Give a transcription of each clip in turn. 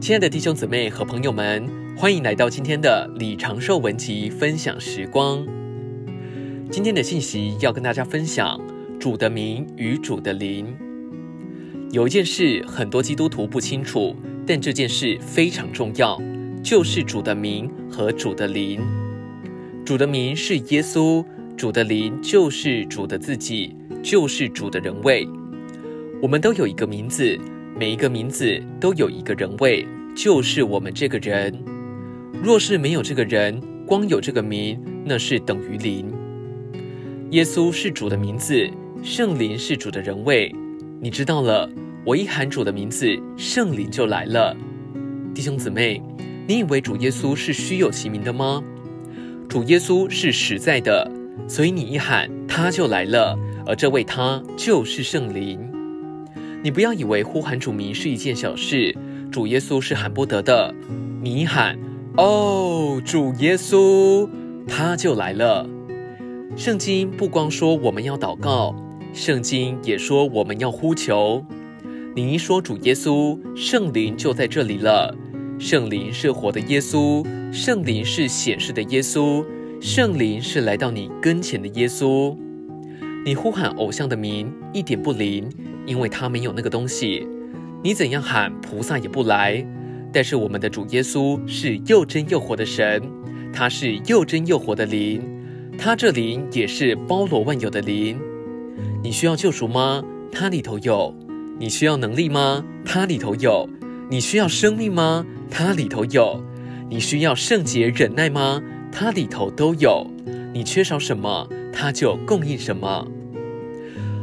亲爱的弟兄姊妹和朋友们，欢迎来到今天的李长寿文集分享时光。今天的信息要跟大家分享主的名与主的灵。有一件事很多基督徒不清楚，但这件事非常重要，就是主的名和主的灵。主的名是耶稣，主的灵就是主的自己，就是主的人位。我们都有一个名字。每一个名字都有一个人位，就是我们这个人。若是没有这个人，光有这个名，那是等于零。耶稣是主的名字，圣灵是主的人位。你知道了，我一喊主的名字，圣灵就来了。弟兄姊妹，你以为主耶稣是虚有其名的吗？主耶稣是实在的，所以你一喊，他就来了，而这位他就是圣灵。你不要以为呼喊主名是一件小事，主耶稣是喊不得的。你一喊“哦，主耶稣”，他就来了。圣经不光说我们要祷告，圣经也说我们要呼求。你一说主耶稣，圣灵就在这里了。圣灵是活的耶稣，圣灵是显示的耶稣，圣灵是来到你跟前的耶稣。你呼喊偶像的名，一点不灵。因为他没有那个东西，你怎样喊，菩萨也不来。但是我们的主耶稣是又真又活的神，他是又真又活的灵，他这灵也是包罗万有的灵。你需要救赎吗？他里头有。你需要能力吗？他里头有。你需要生命吗？他里头有。你需要圣洁忍耐吗？他里头都有。你缺少什么，他就供应什么。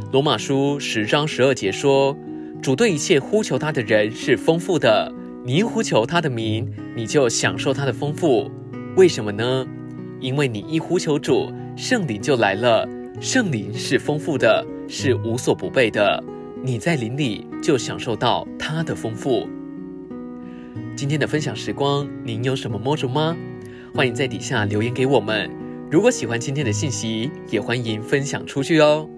罗马书十章十二节说：“主对一切呼求他的人是丰富的。你一呼求他的名，你就享受他的丰富。为什么呢？因为你一呼求主，圣灵就来了。圣灵是丰富的，是无所不备的。你在灵里就享受到他的丰富。”今天的分享时光，您有什么摸着吗？欢迎在底下留言给我们。如果喜欢今天的信息，也欢迎分享出去哦。